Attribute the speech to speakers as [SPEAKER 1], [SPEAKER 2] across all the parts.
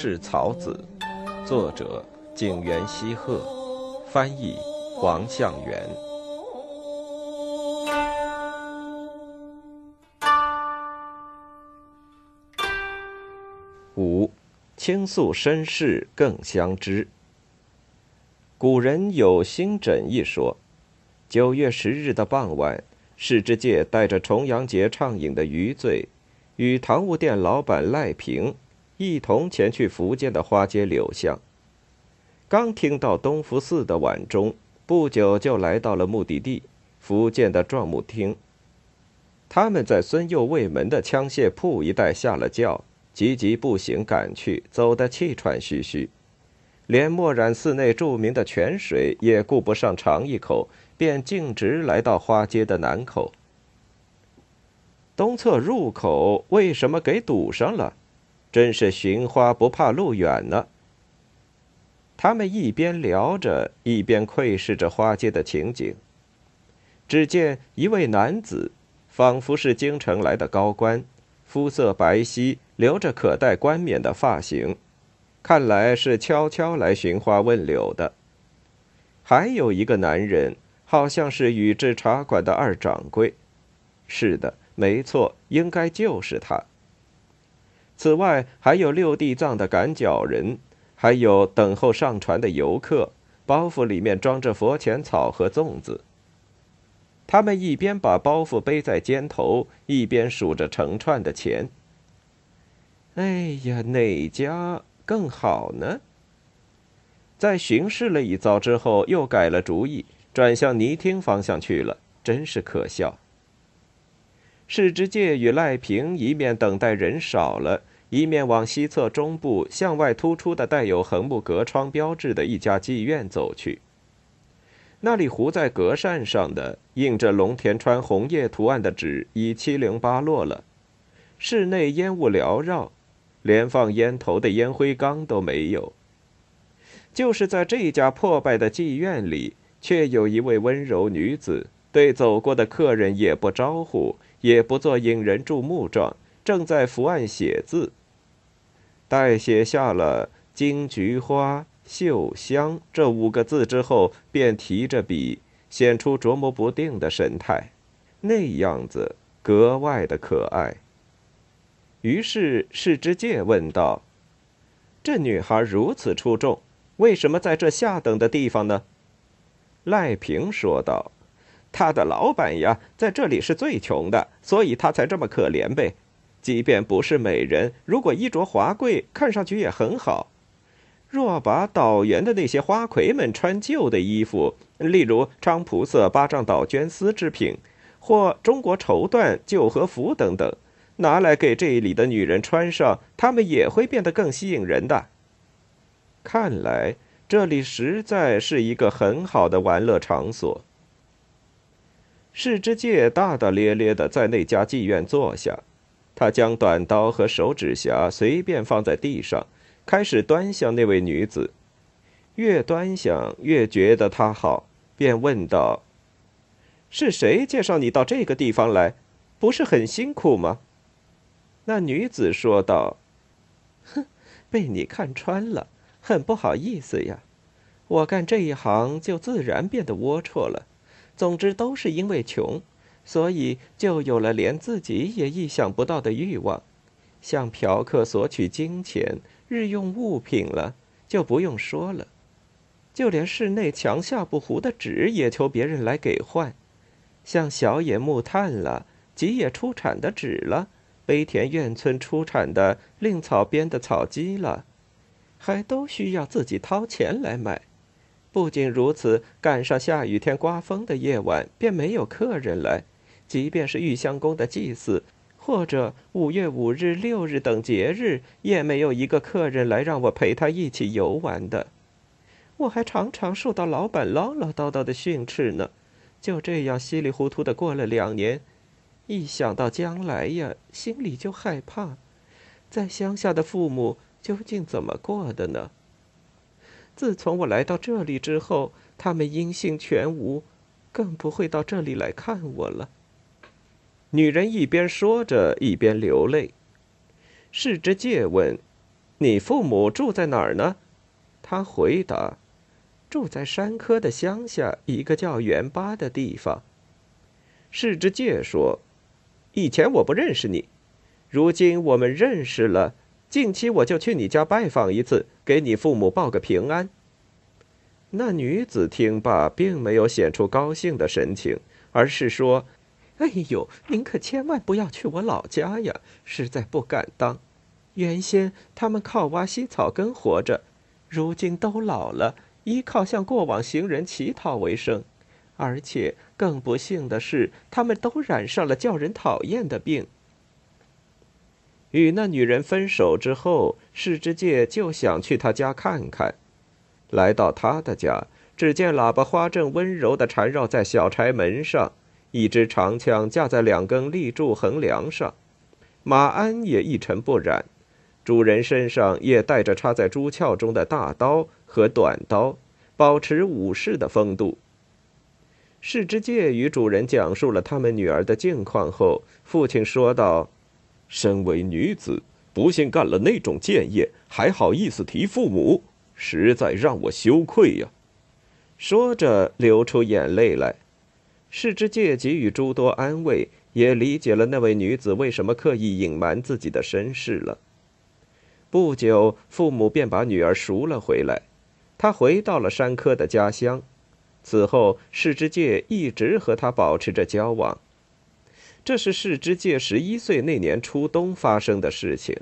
[SPEAKER 1] 氏草子，作者景元西鹤，翻译黄向元。五，倾诉身世更相知。古人有星枕一说。九月十日的傍晚，世之介带着重阳节畅饮的余罪，与堂物店老板赖平一同前去福建的花街柳巷。刚听到东福寺的晚钟，不久就来到了目的地——福建的壮木厅。他们在孙右卫门的枪械铺一带下了轿，急急步行赶去，走得气喘吁吁，连墨染寺内著名的泉水也顾不上尝一口。便径直来到花街的南口。东侧入口为什么给堵上了？真是寻花不怕路远呢。他们一边聊着，一边窥视着花街的情景。只见一位男子，仿佛是京城来的高官，肤色白皙，留着可戴冠冕的发型，看来是悄悄来寻花问柳的。还有一个男人。好像是宇治茶馆的二掌柜，是的，没错，应该就是他。此外，还有六地藏的赶脚人，还有等候上船的游客，包袱里面装着佛前草和粽子。他们一边把包袱背在肩头，一边数着成串的钱。哎呀，哪家更好呢？在巡视了一遭之后，又改了主意。转向泥厅方向去了，真是可笑。世之介与赖平一面等待人少了，一面往西侧中部向外突出的带有横木隔窗标志的一家妓院走去。那里糊在隔扇上的印着龙田川红叶图案的纸已七零八落了，室内烟雾缭绕，连放烟头的烟灰缸都没有。就是在这家破败的妓院里。却有一位温柔女子，对走过的客人也不招呼，也不做引人注目状，正在伏案写字。待写下了“金菊花秀香”这五个字之后，便提着笔，显出琢磨不定的神态，那样子格外的可爱。于是世之介问道：“这女孩如此出众，为什么在这下等的地方呢？”赖平说道：“他的老板呀，在这里是最穷的，所以他才这么可怜呗。即便不是美人，如果衣着华贵，看上去也很好。若把岛原的那些花魁们穿旧的衣服，例如菖蒲色八丈岛绢丝织品，或中国绸缎旧和服等等，拿来给这里的女人穿上，她们也会变得更吸引人的。看来。”这里实在是一个很好的玩乐场所。世之介大大咧咧的在那家妓院坐下，他将短刀和手指匣随便放在地上，开始端详那位女子。越端详越觉得她好，便问道：“是谁介绍你到这个地方来？不是很辛苦吗？”那女子说道：“哼，被你看穿了。”很不好意思呀，我干这一行就自然变得龌龊了。总之都是因为穷，所以就有了连自己也意想不到的欲望，向嫖客索取金钱、日用物品了，就不用说了。就连室内墙下不糊的纸也求别人来给换，像小野木炭了、吉野出产的纸了、碑田院村出产的令草编的草机了。还都需要自己掏钱来买。不仅如此，赶上下雨天、刮风的夜晚，便没有客人来。即便是玉香宫的祭祀，或者五月五日、六日等节日，也没有一个客人来让我陪他一起游玩的。我还常常受到老板唠唠叨叨的训斥呢。就这样稀里糊涂的过了两年，一想到将来呀，心里就害怕。在乡下的父母。究竟怎么过的呢？自从我来到这里之后，他们音信全无，更不会到这里来看我了。女人一边说着，一边流泪。世之介问：“你父母住在哪儿呢？”他回答：“住在山科的乡下一个叫元八的地方。”世之介说：“以前我不认识你，如今我们认识了。近期我就去你家拜访一次，给你父母报个平安。”那女子听罢，并没有显出高兴的神情，而是说：“哎呦，您可千万不要去我老家呀，实在不敢当。原先他们靠挖西草根活着。”如今都老了，依靠向过往行人乞讨为生，而且更不幸的是，他们都染上了叫人讨厌的病。与那女人分手之后，世之介就想去她家看看。来到她的家，只见喇叭花正温柔地缠绕在小柴门上，一支长枪架在两根立柱横梁上，马鞍也一尘不染。主人身上也带着插在猪鞘中的大刀和短刀，保持武士的风度。世之介与主人讲述了他们女儿的境况后，父亲说道：“身为女子，不幸干了那种贱业，还好意思提父母，实在让我羞愧呀。”说着流出眼泪来。世之介给予诸多安慰，也理解了那位女子为什么刻意隐瞒自己的身世了。不久，父母便把女儿赎了回来。她回到了山科的家乡。此后，世之介一直和她保持着交往。这是世之介十一岁那年初冬发生的事情。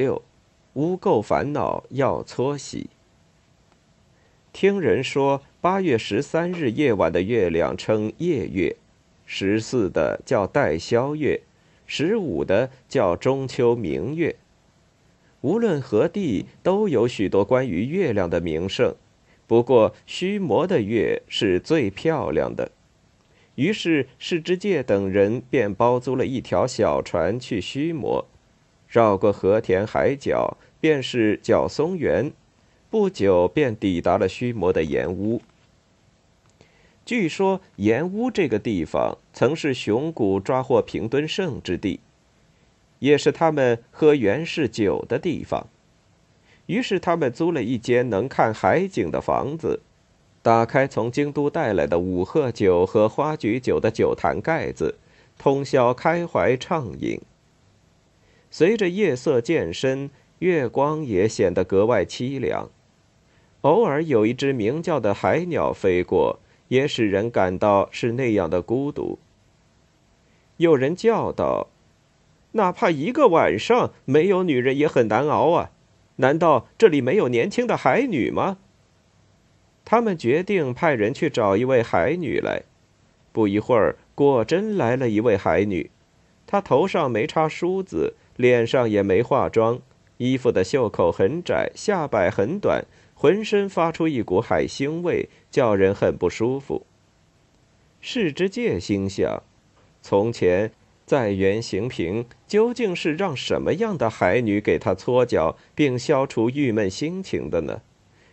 [SPEAKER 1] 六。污垢烦恼要搓洗。听人说，八月十三日夜晚的月亮称夜月，十四的叫代宵月，十五的叫中秋明月。无论何地，都有许多关于月亮的名胜。不过，须磨的月是最漂亮的。于是，世之介等人便包租了一条小船去须磨。绕过和田海角，便是角松园。不久便抵达了须磨的岩屋。据说岩屋这个地方曾是熊谷抓获平敦胜之地，也是他们喝源氏酒的地方。于是他们租了一间能看海景的房子，打开从京都带来的五鹤酒和花菊酒的酒坛盖子，通宵开怀畅饮。随着夜色渐深，月光也显得格外凄凉。偶尔有一只鸣叫的海鸟飞过，也使人感到是那样的孤独。有人叫道：“哪怕一个晚上没有女人也很难熬啊！难道这里没有年轻的海女吗？”他们决定派人去找一位海女来。不一会儿，果真来了一位海女，她头上没插梳子。脸上也没化妆，衣服的袖口很窄，下摆很短，浑身发出一股海腥味，叫人很不舒服。世之介心想：从前在原行平，究竟是让什么样的海女给他搓脚，并消除郁闷心情的呢？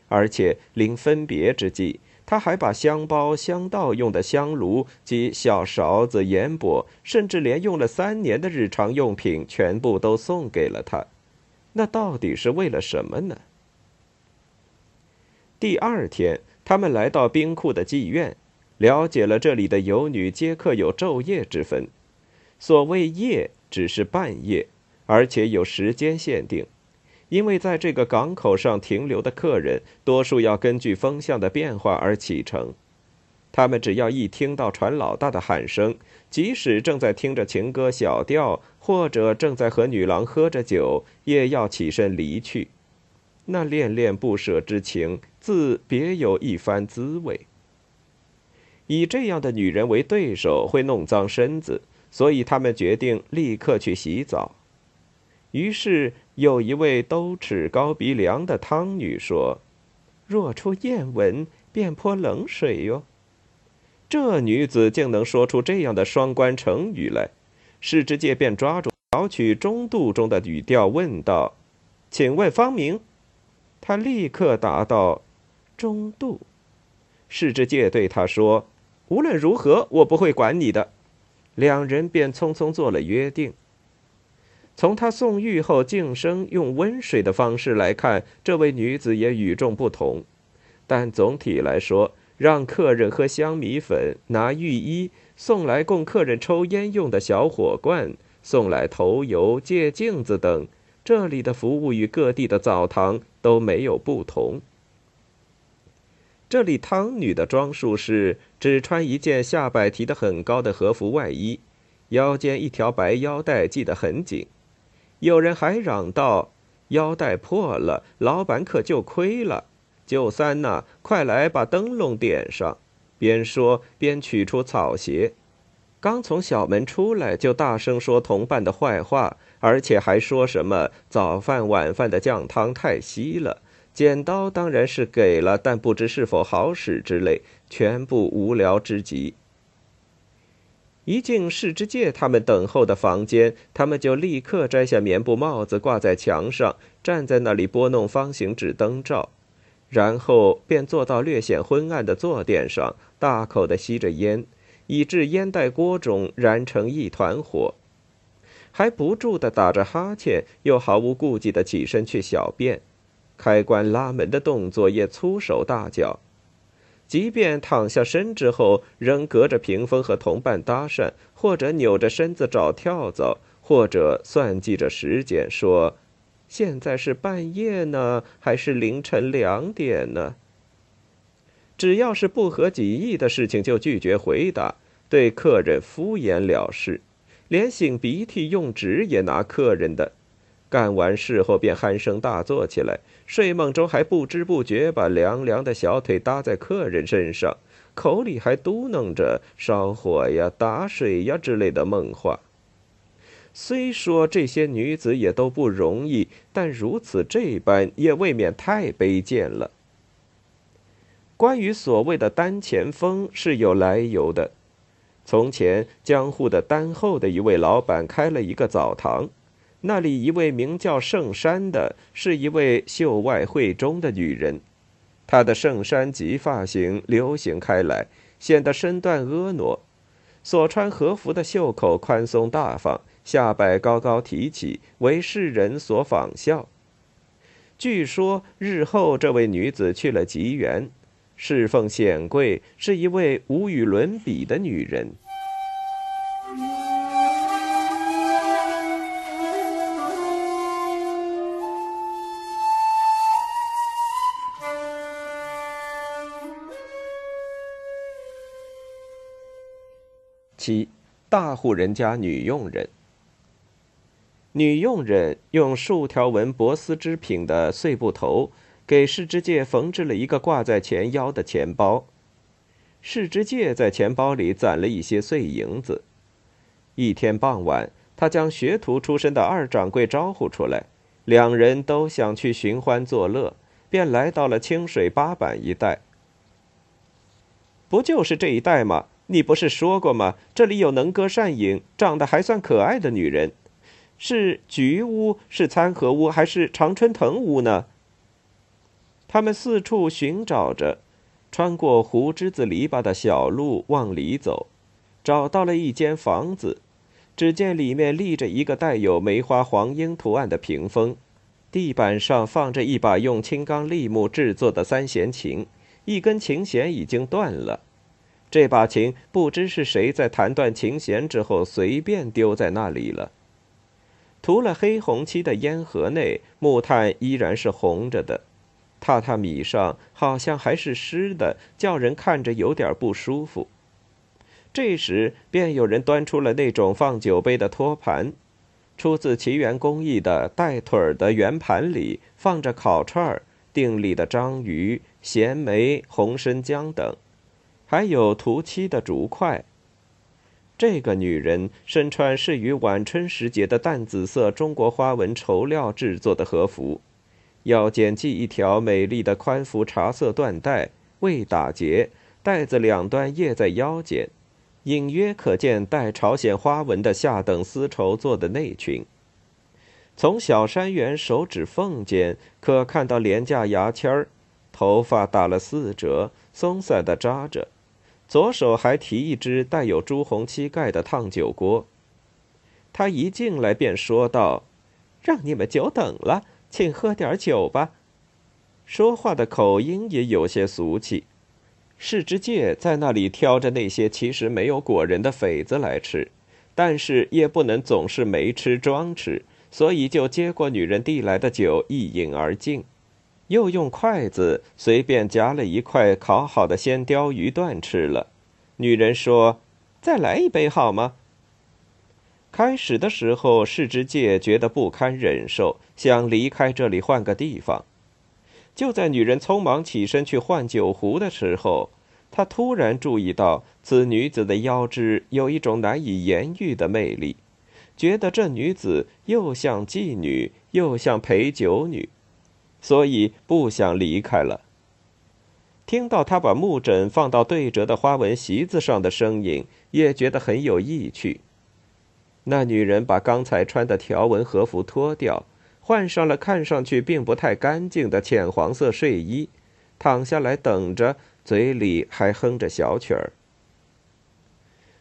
[SPEAKER 1] 而且临分别之际。他还把香包、香道用的香炉及小勺子、盐钵，甚至连用了三年的日常用品，全部都送给了他。那到底是为了什么呢？第二天，他们来到冰库的妓院，了解了这里的游女皆刻有昼夜之分。所谓夜，只是半夜，而且有时间限定。因为在这个港口上停留的客人，多数要根据风向的变化而启程。他们只要一听到船老大的喊声，即使正在听着情歌小调，或者正在和女郎喝着酒，也要起身离去。那恋恋不舍之情，自别有一番滋味。以这样的女人为对手，会弄脏身子，所以他们决定立刻去洗澡。于是。有一位兜齿高鼻梁的汤女说：“若出艳闻，便泼冷水哟。”这女子竟能说出这样的双关成语来，世之介便抓住小曲中度中的语调问道：“请问方明？”他立刻答道：“中度。”世之介对他说：“无论如何，我不会管你的。”两人便匆匆做了约定。从他送浴后净身用温水的方式来看，这位女子也与众不同。但总体来说，让客人喝香米粉、拿浴衣、送来供客人抽烟用的小火罐、送来头油、借镜子等，这里的服务与各地的澡堂都没有不同。这里汤女的装束是只穿一件下摆提的很高的和服外衣，腰间一条白腰带系得很紧。有人还嚷道：“腰带破了，老板可就亏了。”九三呐，快来把灯笼点上！边说边取出草鞋，刚从小门出来就大声说同伴的坏话，而且还说什么早饭晚饭的酱汤太稀了。剪刀当然是给了，但不知是否好使之类，全部无聊之极。一进世之介他们等候的房间，他们就立刻摘下棉布帽子挂在墙上，站在那里拨弄方形纸灯罩。然后便坐到略显昏暗的坐垫上，大口的吸着烟，以致烟袋锅中燃成一团火，还不住的打着哈欠，又毫无顾忌的起身去小便，开关拉门的动作也粗手大脚，即便躺下身之后，仍隔着屏风和同伴搭讪，或者扭着身子找跳蚤，或者算计着时间说。现在是半夜呢，还是凌晨两点呢？只要是不合己意的事情，就拒绝回答，对客人敷衍了事，连擤鼻涕用纸也拿客人的。干完事后便鼾声大作起来，睡梦中还不知不觉把凉凉的小腿搭在客人身上，口里还嘟囔着“烧火呀，打水呀”之类的梦话。虽说这些女子也都不容易，但如此这般也未免太卑贱了。关于所谓的丹前锋是有来由的。从前江户的丹后的一位老板开了一个澡堂，那里一位名叫圣山的，是一位秀外慧中的女人，她的圣山级发型流行开来，显得身段婀娜，所穿和服的袖口宽松大方。下摆高高提起，为世人所仿效。据说日后这位女子去了吉原，侍奉显贵，是一位无与伦比的女人。七，大户人家女佣人。女佣人用数条纹薄丝织品的碎布头，给世之介缝制了一个挂在前腰的钱包。世之介在钱包里攒了一些碎银子。一天傍晚，他将学徒出身的二掌柜招呼出来，两人都想去寻欢作乐，便来到了清水八坂一带。不就是这一带吗？你不是说过吗？这里有能歌善舞、长得还算可爱的女人。是菊屋，是参合屋，还是常春藤屋呢？他们四处寻找着，穿过胡枝子篱笆的小路往里走，找到了一间房子。只见里面立着一个带有梅花黄莺图案的屏风，地板上放着一把用青冈栎木制作的三弦琴，一根琴弦已经断了。这把琴不知是谁在弹断琴弦之后随便丢在那里了。涂了黑红漆的烟盒内，木炭依然是红着的，榻榻米上好像还是湿的，叫人看着有点不舒服。这时，便有人端出了那种放酒杯的托盘，出自奇缘工艺的带腿儿的圆盘里放着烤串儿、定里的章鱼、咸梅、红参姜等，还有涂漆的竹筷。这个女人身穿适于晚春时节的淡紫色中国花纹绸料制作的和服，腰间系一条美丽的宽幅茶色缎带，未打结，带子两端掖在腰间，隐约可见带朝鲜花纹的下等丝绸做的内裙。从小山园手指缝间可看到廉价牙签儿，头发打了四折，松散的扎着，左手还提一只带有朱红漆盖的烫酒锅。他一进来便说道：“让你们久等了，请喝点酒吧。”说话的口音也有些俗气。世之介在那里挑着那些其实没有果仁的匪子来吃，但是也不能总是没吃装吃。所以就接过女人递来的酒，一饮而尽，又用筷子随便夹了一块烤好的鲜鲷鱼段吃了。女人说：“再来一杯好吗？”开始的时候，世之介觉得不堪忍受，想离开这里换个地方。就在女人匆忙起身去换酒壶的时候，他突然注意到此女子的腰肢有一种难以言喻的魅力。觉得这女子又像妓女又像陪酒女，所以不想离开了。听到他把木枕放到对折的花纹席子上的声音，也觉得很有意趣。那女人把刚才穿的条纹和服脱掉，换上了看上去并不太干净的浅黄色睡衣，躺下来等着，嘴里还哼着小曲儿。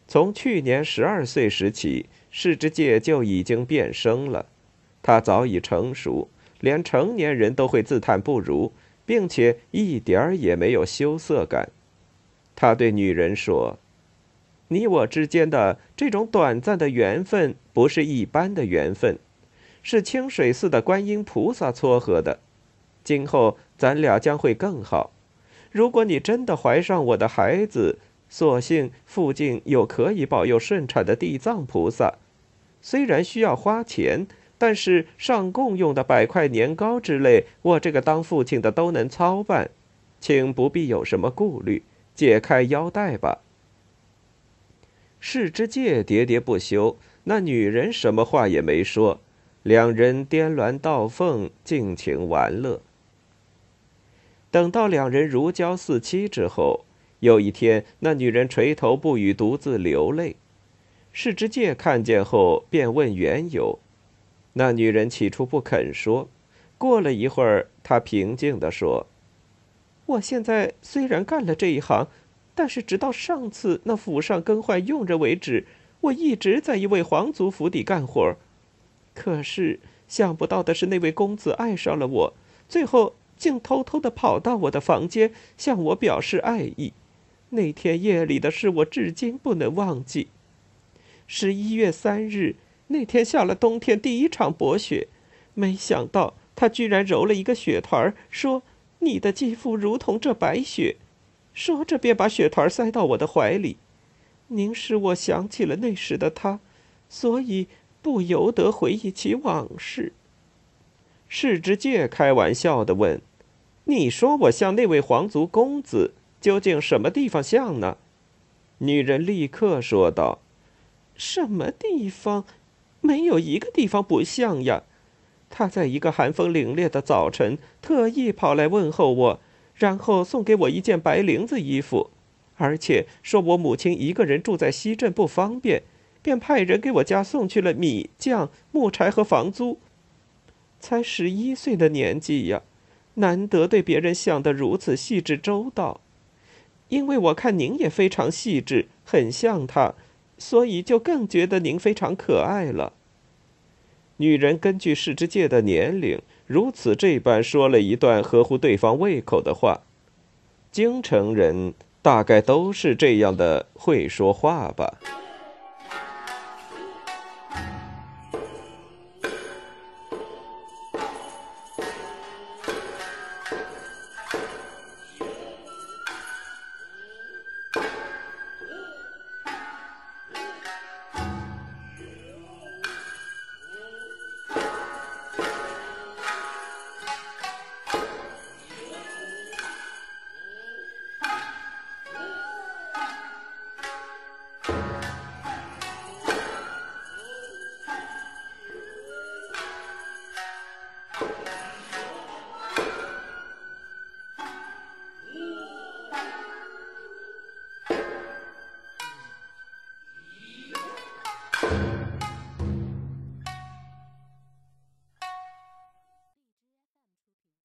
[SPEAKER 1] 从去年十二岁时起。世之介就已经变声了，他早已成熟，连成年人都会自叹不如，并且一点儿也没有羞涩感。他对女人说：“你我之间的这种短暂的缘分，不是一般的缘分，是清水寺的观音菩萨撮合的。今后咱俩将会更好。如果你真的怀上我的孩子，所幸附近有可以保佑顺产的地藏菩萨。”虽然需要花钱，但是上供用的百块年糕之类，我这个当父亲的都能操办，请不必有什么顾虑，解开腰带吧。世之介喋喋不休，那女人什么话也没说，两人颠鸾倒凤，尽情玩乐。等到两人如胶似漆之后，有一天，那女人垂头不语，独自流泪。世之介看见后，便问缘由。那女人起初不肯说，过了一会儿，她平静地说：“我现在虽然干了这一行，但是直到上次那府上更换佣人为止，我一直在一位皇族府邸干活。可是想不到的是，那位公子爱上了我，最后竟偷偷的跑到我的房间，向我表示爱意。那天夜里的事，我至今不能忘记。”十一月三日那天下了冬天第一场薄雪，没想到他居然揉了一个雪团说：“你的肌肤如同这白雪。”说着便把雪团塞到我的怀里。您使我想起了那时的他，所以不由得回忆起往事。世之介开玩笑的问：“你说我像那位皇族公子，究竟什么地方像呢？”女人立刻说道。什么地方？没有一个地方不像呀！他在一个寒风凛冽的早晨，特意跑来问候我，然后送给我一件白绫子衣服，而且说我母亲一个人住在西镇不方便，便派人给我家送去了米酱、木柴和房租。才十一岁的年纪呀，难得对别人想得如此细致周到。因为我看您也非常细致，很像他。所以就更觉得您非常可爱了。女人根据世之介的年龄，如此这般说了一段合乎对方胃口的话。京城人大概都是这样的会说话吧。